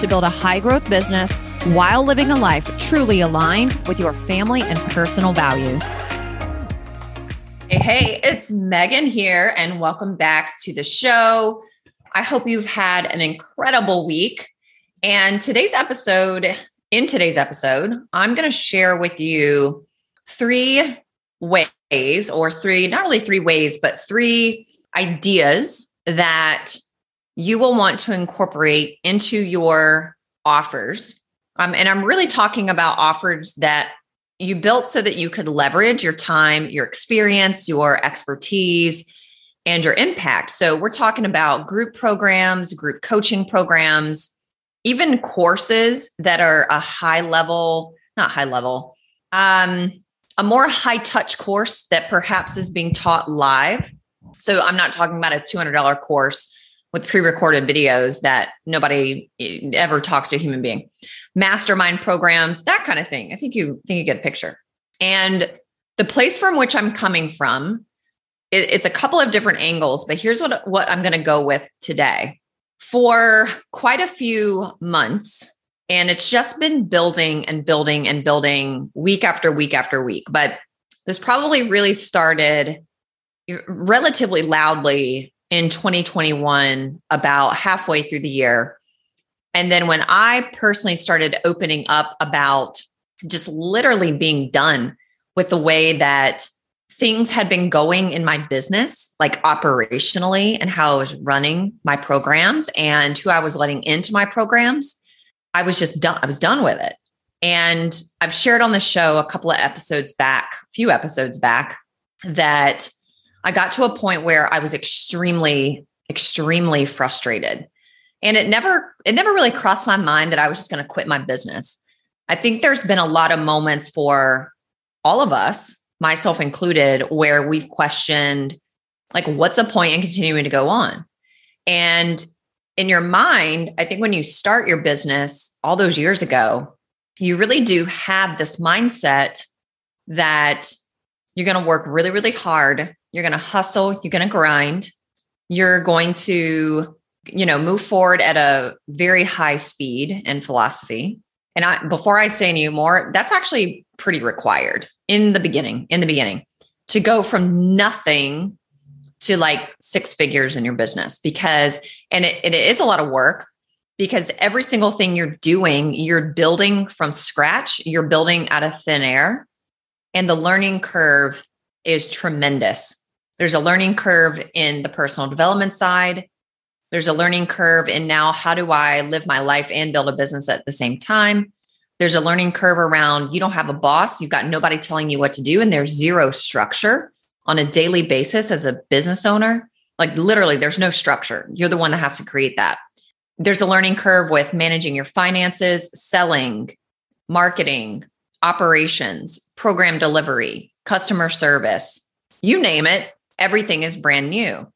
to build a high growth business while living a life truly aligned with your family and personal values. Hey, it's Megan here, and welcome back to the show. I hope you've had an incredible week. And today's episode, in today's episode, I'm going to share with you three ways, or three, not really three ways, but three ideas that you will want to incorporate into your offers. Um, and I'm really talking about offers that you built so that you could leverage your time, your experience, your expertise, and your impact. So we're talking about group programs, group coaching programs, even courses that are a high level, not high level, um, a more high touch course that perhaps is being taught live. So I'm not talking about a $200 course with pre-recorded videos that nobody eh, ever talks to a human being. Mastermind programs that kind of thing. I think you think you get the picture. And the place from which i'm coming from it, it's a couple of different angles but here's what what i'm going to go with today. For quite a few months and it's just been building and building and building week after week after week but this probably really started eh, relatively loudly in 2021, about halfway through the year. And then when I personally started opening up about just literally being done with the way that things had been going in my business, like operationally, and how I was running my programs and who I was letting into my programs, I was just done. I was done with it. And I've shared on the show a couple of episodes back, a few episodes back, that I got to a point where I was extremely, extremely frustrated. And it never, it never really crossed my mind that I was just going to quit my business. I think there's been a lot of moments for all of us, myself included, where we've questioned, like, what's the point in continuing to go on? And in your mind, I think when you start your business all those years ago, you really do have this mindset that you're going to work really, really hard you're going to hustle, you're going to grind, you're going to, you know, move forward at a very high speed and philosophy. And I, before I say any more, that's actually pretty required in the beginning, in the beginning to go from nothing to like six figures in your business because, and it, it is a lot of work because every single thing you're doing, you're building from scratch, you're building out of thin air. And the learning curve is tremendous. There's a learning curve in the personal development side. There's a learning curve in now how do I live my life and build a business at the same time? There's a learning curve around you don't have a boss, you've got nobody telling you what to do, and there's zero structure on a daily basis as a business owner. Like literally, there's no structure. You're the one that has to create that. There's a learning curve with managing your finances, selling, marketing, operations, program delivery, customer service, you name it, everything is brand new.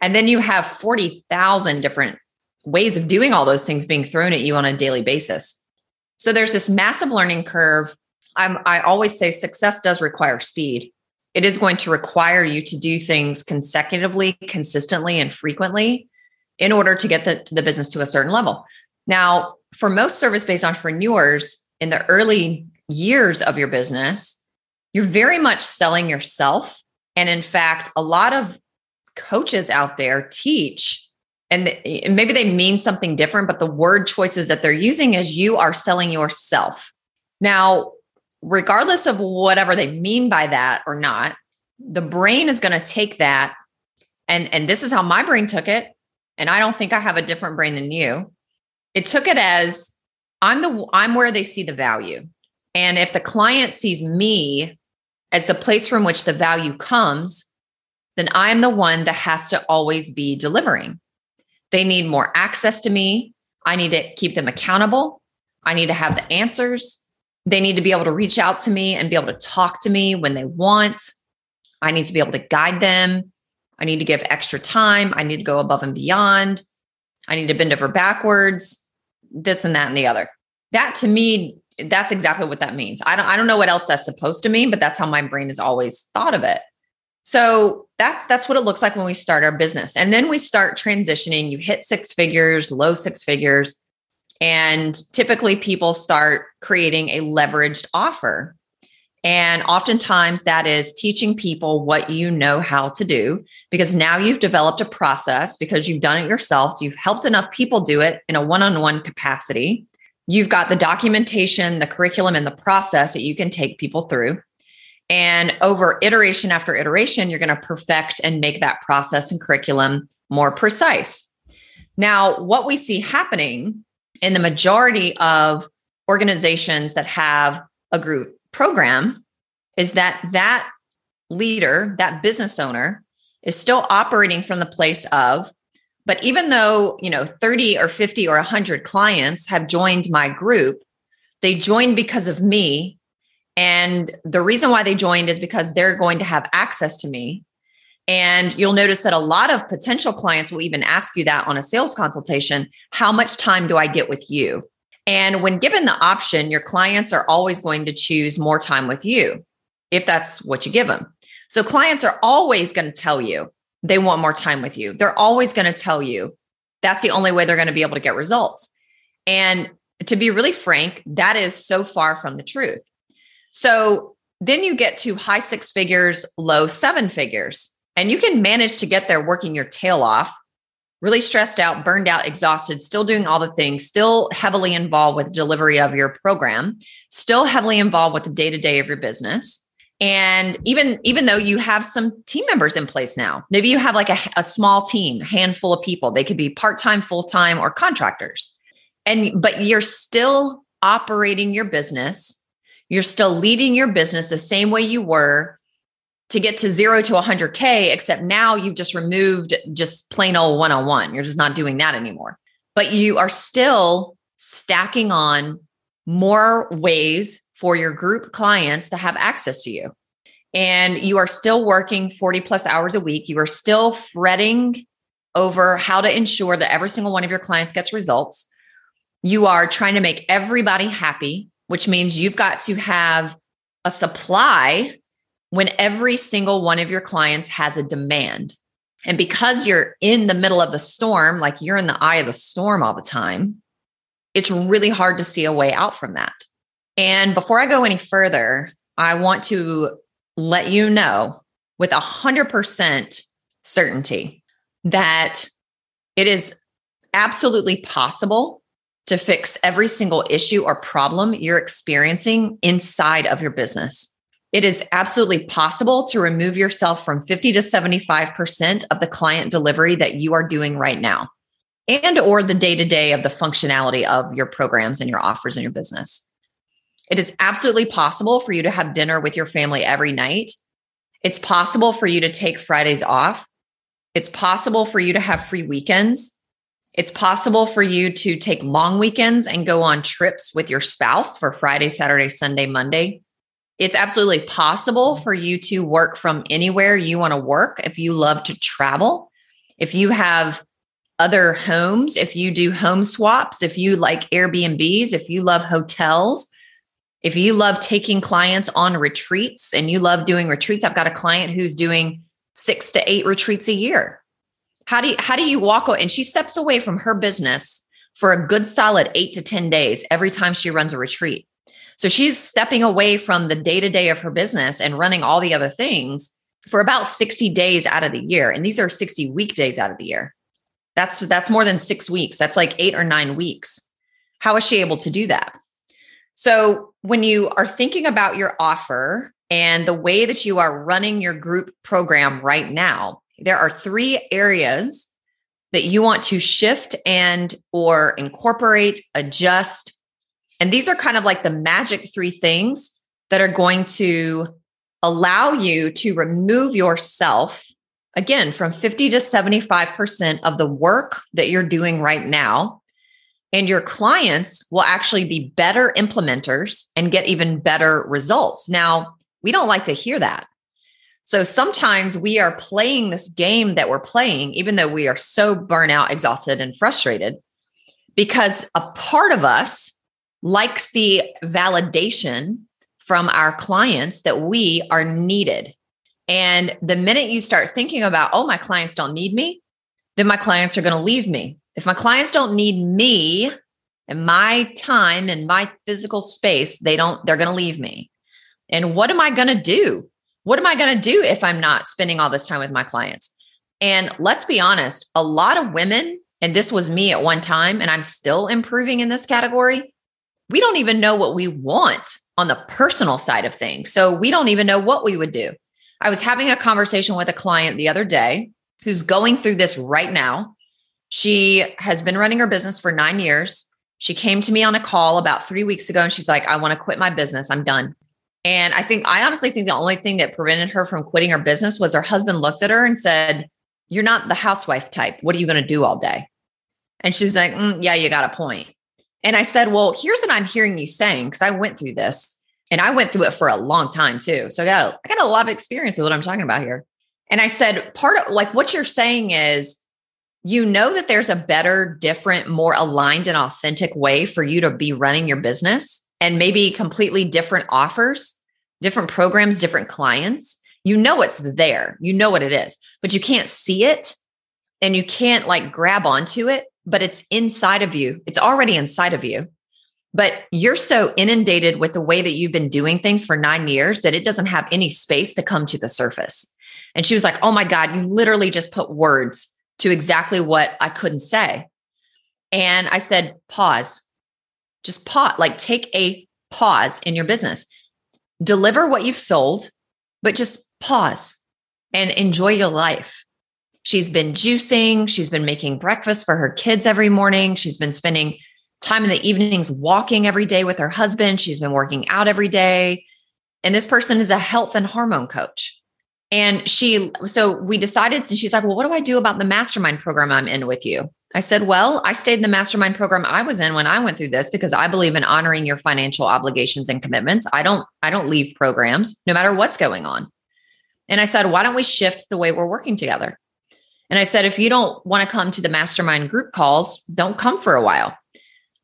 And then you have 40,000 different ways of doing all those things being thrown at you on a daily basis. So there's this massive learning curve. I'm, I always say success does require speed. It is going to require you to do things consecutively, consistently, and frequently in order to get the, the business to a certain level. Now, for most service based entrepreneurs in the early years of your business, you're very much selling yourself and in fact, a lot of coaches out there teach, and maybe they mean something different, but the word choices that they're using is you are selling yourself. Now, regardless of whatever they mean by that or not, the brain is going to take that. And, and this is how my brain took it. And I don't think I have a different brain than you. It took it as I'm the I'm where they see the value. And if the client sees me as the place from which the value comes, then I'm the one that has to always be delivering. They need more access to me. I need to keep them accountable. I need to have the answers. They need to be able to reach out to me and be able to talk to me when they want. I need to be able to guide them. I need to give extra time. I need to go above and beyond. I need to bend over backwards, this and that and the other. That to me, that's exactly what that means. I don't I don't know what else that's supposed to mean, but that's how my brain has always thought of it. So that's that's what it looks like when we start our business. And then we start transitioning. You hit six figures, low six figures, and typically people start creating a leveraged offer. And oftentimes that is teaching people what you know how to do because now you've developed a process because you've done it yourself. You've helped enough people do it in a one on one capacity. You've got the documentation, the curriculum, and the process that you can take people through. And over iteration after iteration, you're going to perfect and make that process and curriculum more precise. Now, what we see happening in the majority of organizations that have a group program is that that leader, that business owner is still operating from the place of but even though, you know, 30 or 50 or 100 clients have joined my group, they joined because of me and the reason why they joined is because they're going to have access to me. And you'll notice that a lot of potential clients will even ask you that on a sales consultation How much time do I get with you? And when given the option, your clients are always going to choose more time with you if that's what you give them. So clients are always going to tell you they want more time with you. They're always going to tell you that's the only way they're going to be able to get results. And to be really frank, that is so far from the truth. So then you get to high six figures, low seven figures, and you can manage to get there working your tail off, really stressed out, burned out, exhausted, still doing all the things, still heavily involved with delivery of your program, still heavily involved with the day to day of your business. And even even though you have some team members in place now, maybe you have like a, a small team, handful of people. They could be part time, full time, or contractors, and but you're still operating your business you're still leading your business the same way you were to get to zero to 100K, except now you've just removed just plain old one on one. You're just not doing that anymore. But you are still stacking on more ways for your group clients to have access to you. And you are still working 40 plus hours a week. You are still fretting over how to ensure that every single one of your clients gets results. You are trying to make everybody happy which means you've got to have a supply when every single one of your clients has a demand. And because you're in the middle of the storm, like you're in the eye of the storm all the time, it's really hard to see a way out from that. And before I go any further, I want to let you know with 100% certainty that it is absolutely possible to fix every single issue or problem you're experiencing inside of your business. It is absolutely possible to remove yourself from 50 to 75% of the client delivery that you are doing right now and or the day-to-day of the functionality of your programs and your offers in your business. It is absolutely possible for you to have dinner with your family every night. It's possible for you to take Fridays off. It's possible for you to have free weekends. It's possible for you to take long weekends and go on trips with your spouse for Friday, Saturday, Sunday, Monday. It's absolutely possible for you to work from anywhere you want to work if you love to travel. If you have other homes, if you do home swaps, if you like Airbnbs, if you love hotels, if you love taking clients on retreats and you love doing retreats, I've got a client who's doing six to eight retreats a year. How do you, how do you walk away? And she steps away from her business for a good solid eight to 10 days every time she runs a retreat. So she's stepping away from the day to day of her business and running all the other things for about 60 days out of the year. And these are 60 weekdays out of the year. That's that's more than 6 weeks. That's like 8 or 9 weeks. How is she able to do that? So when you are thinking about your offer and the way that you are running your group program right now, there are three areas that you want to shift and or incorporate, adjust. And these are kind of like the magic three things that are going to allow you to remove yourself again from 50 to 75% of the work that you're doing right now And your clients will actually be better implementers and get even better results. Now, we don't like to hear that. So sometimes we are playing this game that we're playing, even though we are so burnout, exhausted, and frustrated, because a part of us likes the validation from our clients that we are needed. And the minute you start thinking about, oh, my clients don't need me, then my clients are going to leave me. If my clients don't need me and my time and my physical space, they don't, they're going to leave me. And what am I going to do? What am I going to do if I'm not spending all this time with my clients? And let's be honest, a lot of women, and this was me at one time, and I'm still improving in this category, we don't even know what we want on the personal side of things. So we don't even know what we would do. I was having a conversation with a client the other day who's going through this right now. She has been running her business for nine years. She came to me on a call about three weeks ago and she's like, I want to quit my business. I'm done. And I think, I honestly think the only thing that prevented her from quitting her business was her husband looked at her and said, You're not the housewife type. What are you going to do all day? And she's like, mm, Yeah, you got a point. And I said, Well, here's what I'm hearing you saying, because I went through this and I went through it for a long time too. So I got, I got a lot of experience with what I'm talking about here. And I said, part of like what you're saying is, you know that there's a better, different, more aligned and authentic way for you to be running your business and maybe completely different offers, different programs, different clients. You know it's there. You know what it is, but you can't see it and you can't like grab onto it, but it's inside of you. It's already inside of you. But you're so inundated with the way that you've been doing things for nine years that it doesn't have any space to come to the surface. And she was like, Oh my God, you literally just put words to exactly what I couldn't say. And I said, Pause, just pause, like take a pause in your business, deliver what you've sold, but just pause and enjoy your life. She's been juicing, she's been making breakfast for her kids every morning, she's been spending time in the evenings walking every day with her husband, she's been working out every day. And this person is a health and hormone coach. And she, so we decided, and she's like, well, what do I do about the mastermind program I'm in with you? I said, well, I stayed in the mastermind program I was in when I went through this because I believe in honoring your financial obligations and commitments. I don't, I don't leave programs no matter what's going on. And I said, why don't we shift the way we're working together? And I said, if you don't want to come to the mastermind group calls, don't come for a while.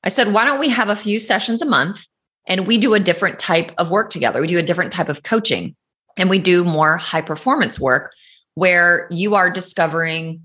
I said, why don't we have a few sessions a month and we do a different type of work together? We do a different type of coaching and we do more high performance work where you are discovering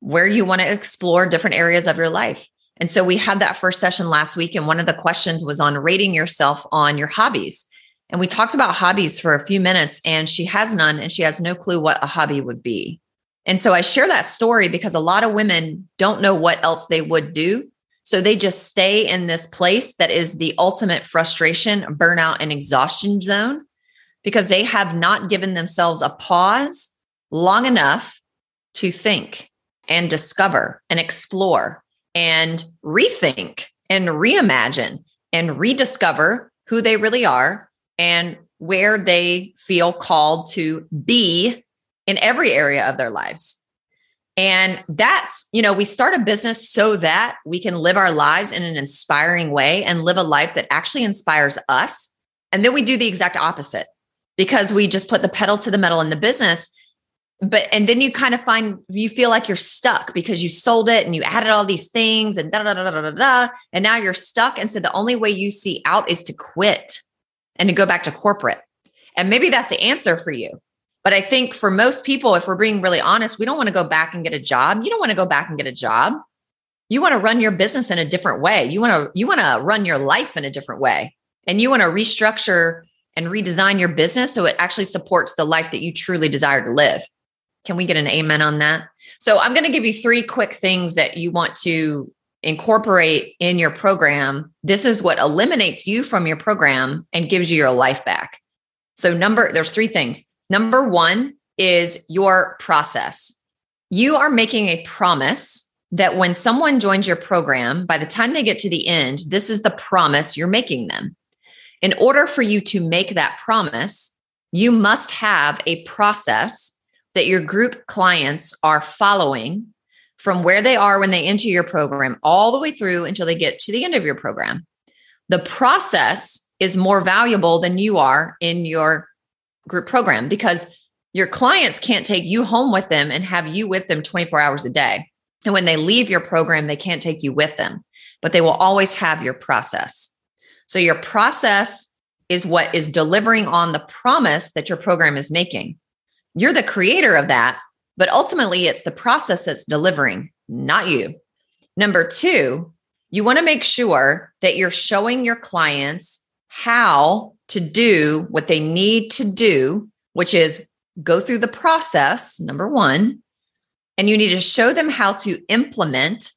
where you want to explore different areas of your life. And so we had that first session last week, and one of the questions was on rating yourself on your hobbies. And we talked about hobbies for a few minutes, and she has none, and she has no clue what a hobby would be. And so I share that story because a lot of women don't know what else they would do. So they just stay in this place that is the ultimate frustration, burnout, and exhaustion zone because they have not given themselves a pause long enough to think and discover and explore and rethink and reimagine and rediscover who they really are and where they feel called to be in every area of their lives. And that's, you know, we start a business so that we can live our lives in an inspiring way and live a life that actually inspires us. And then we do the exact opposite because we just put the pedal to the metal in the business. But and then you kind of find you feel like you're stuck because you sold it and you added all these things and da da da da da da and now you're stuck. And so the only way you see out is to quit and to go back to corporate. And maybe that's the answer for you. But i think for most people if we're being really honest we don't want to go back and get a job. You don't want to go back and get a job. You want to run your business in a different way. You want to you want to run your life in a different way. And you want to restructure and redesign your business so it actually supports the life that you truly desire to live. Can we get an amen on that? So, I'm going to give you three quick things that you want to incorporate in your program. This is what eliminates you from your program and gives you your life back. So, number, there's three things. Number one is your process. You are making a promise that when someone joins your program, by the time they get to the end, this is the promise you're making them. In order for you to make that promise, you must have a process that your group clients are following from where they are when they enter your program all the way through until they get to the end of your program. The process is more valuable than you are in your group program because your clients can't take you home with them and have you with them 24 hours a day. And when they leave your program, they can't take you with them, but they will always have your process. So your process is what is delivering on the promise that your program is making. You're the creator of that, but ultimately it's the process that's delivering, not you. Number two, you want to make sure that you're showing your clients how to do what they need to do, which is go through the process, number one, and you need to show them how to implement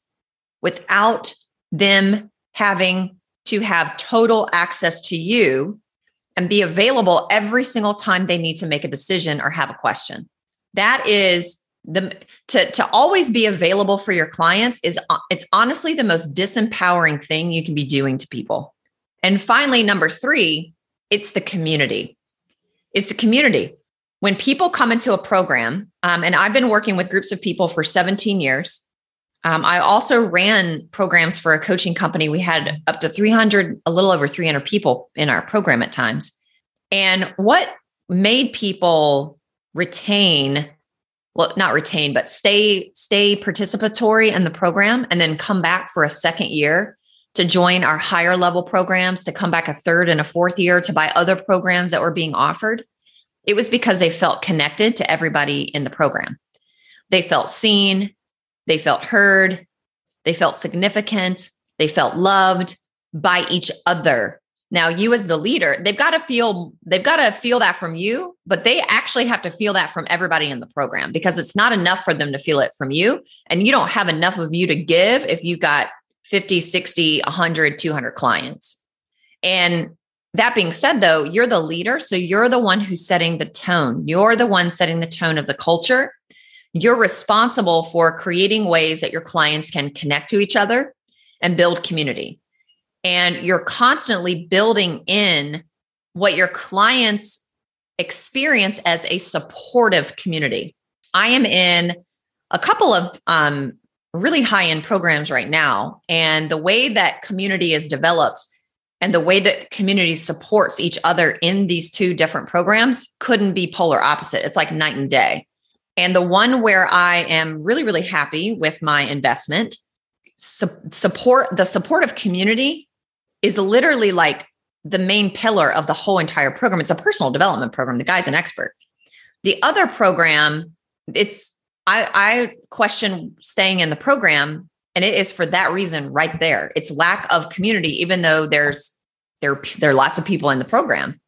without them having to have total access to you and be available every single time they need to make a decision or have a question. That is the to to always be available for your clients is it's honestly the most disempowering thing you can be doing to people. And finally number 3, it's the community. It's the community. When people come into a program, um, and I've been working with groups of people for 17 years, um, I also ran programs for a coaching company. We had up to 300, a little over 300 people in our program at times. And what made people retain, well, not retain, but stay, stay participatory in the program and then come back for a second year to join our higher level programs, to come back a third and a fourth year to buy other programs that were being offered. It was because they felt connected to everybody in the program. They felt seen, they felt heard, they felt significant, they felt loved by each other. Now, you as the leader, they've got to feel they've got to feel that from you, but they actually have to feel that from everybody in the program because it's not enough for them to feel it from you and you don't have enough of you to give if you've got 50, 60, 100, 200 clients. And that being said, though, you're the leader. So you're the one who's setting the tone. You're the one setting the tone of the culture. You're responsible for creating ways that your clients can connect to each other and build community. And you're constantly building in what your clients experience as a supportive community. I am in a couple of um, really high end programs right now. And the way that community is developed and the way that community supports each other in these two different programs couldn't be polar opposite. It's like night and day. And the one where I am really, really happy with my investment, su- support the supportive community is literally like the main pillar of the whole entire program. It's a personal development program. The guy's an expert. The other program, it's I, I question staying in the program, and it is for that reason right there. It's lack of community, even though there's there there are lots of people in the program.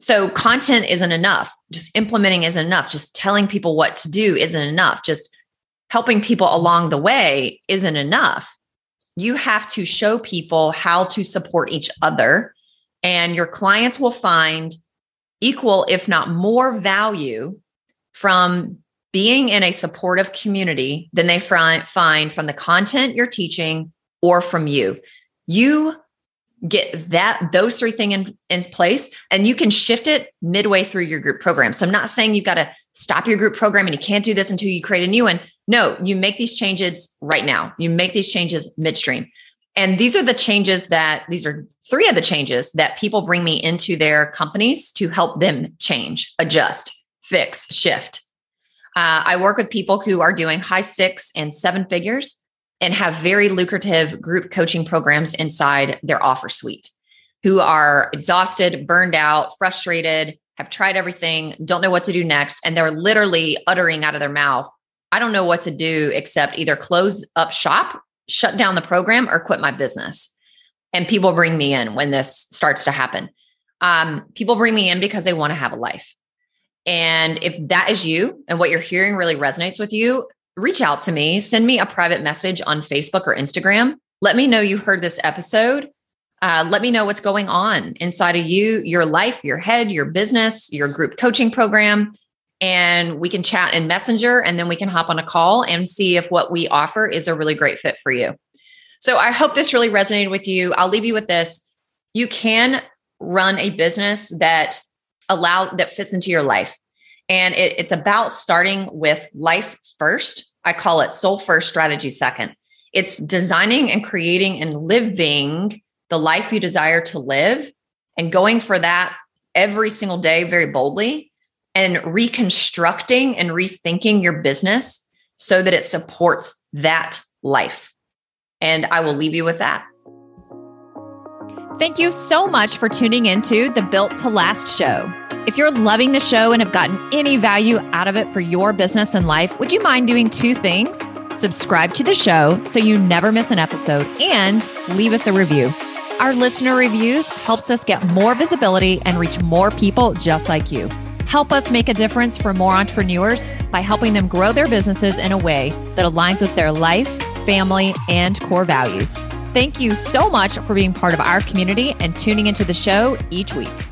So content isn't enough. Just implementing isn't enough. Just telling people what to do isn't enough. Just helping people along the way isn't enough. You have to show people how to support each other, and your clients will find equal, if not more, value from being in a supportive community than they find from the content you're teaching or from you. You get that those three things in, in place and you can shift it midway through your group program. So i'm not saying you've got to stop your group program and you can't do this until you create a new one. No you make these changes right now. You make these changes midstream. And these are the changes that these are three of the changes that people bring me into their companies to help them change adjust fix shift. Uh, i work with people who are doing high six and seven figures and have very lucrative group coaching programs inside their offer suite who are exhausted, burned out, frustrated, have tried everything, don't know what to do next. And they're literally uttering out of their mouth, I don't know what to do except either close up shop, shut down the program, or quit my business. And people bring me in when this starts to happen. Um, people bring me in because they want to have a life. And if that is you and what you're hearing really resonates with you, reach out to me, send me a private message on Facebook or Instagram. Let me know you heard this episode. Uh, let me know what's going on inside of you, your life, your head, your business, your group coaching program. And we can chat in Messenger and then we can hop on a call and see if what we offer is a really great fit for you. So I hope this really resonated with you. I'll leave you with this. You can run a business that allow that fits into your life. And it, it's about starting with life first I call it soul first, strategy second. It's designing and creating and living the life you desire to live and going for that every single day very boldly and reconstructing and rethinking your business so that it supports that life. And I will leave you with that. Thank you so much for tuning into the Built to Last show. If you're loving the show and have gotten any value out of it for your business and life, would you mind doing two things? Subscribe to the show so you never miss an episode and leave us a review. Our listener reviews helps us get more visibility and reach more people just like you. Help us make a difference for more entrepreneurs by helping them grow their businesses in a way that aligns with their life, family, and core values. Thank you so much for being part of our community and tuning into the show each week.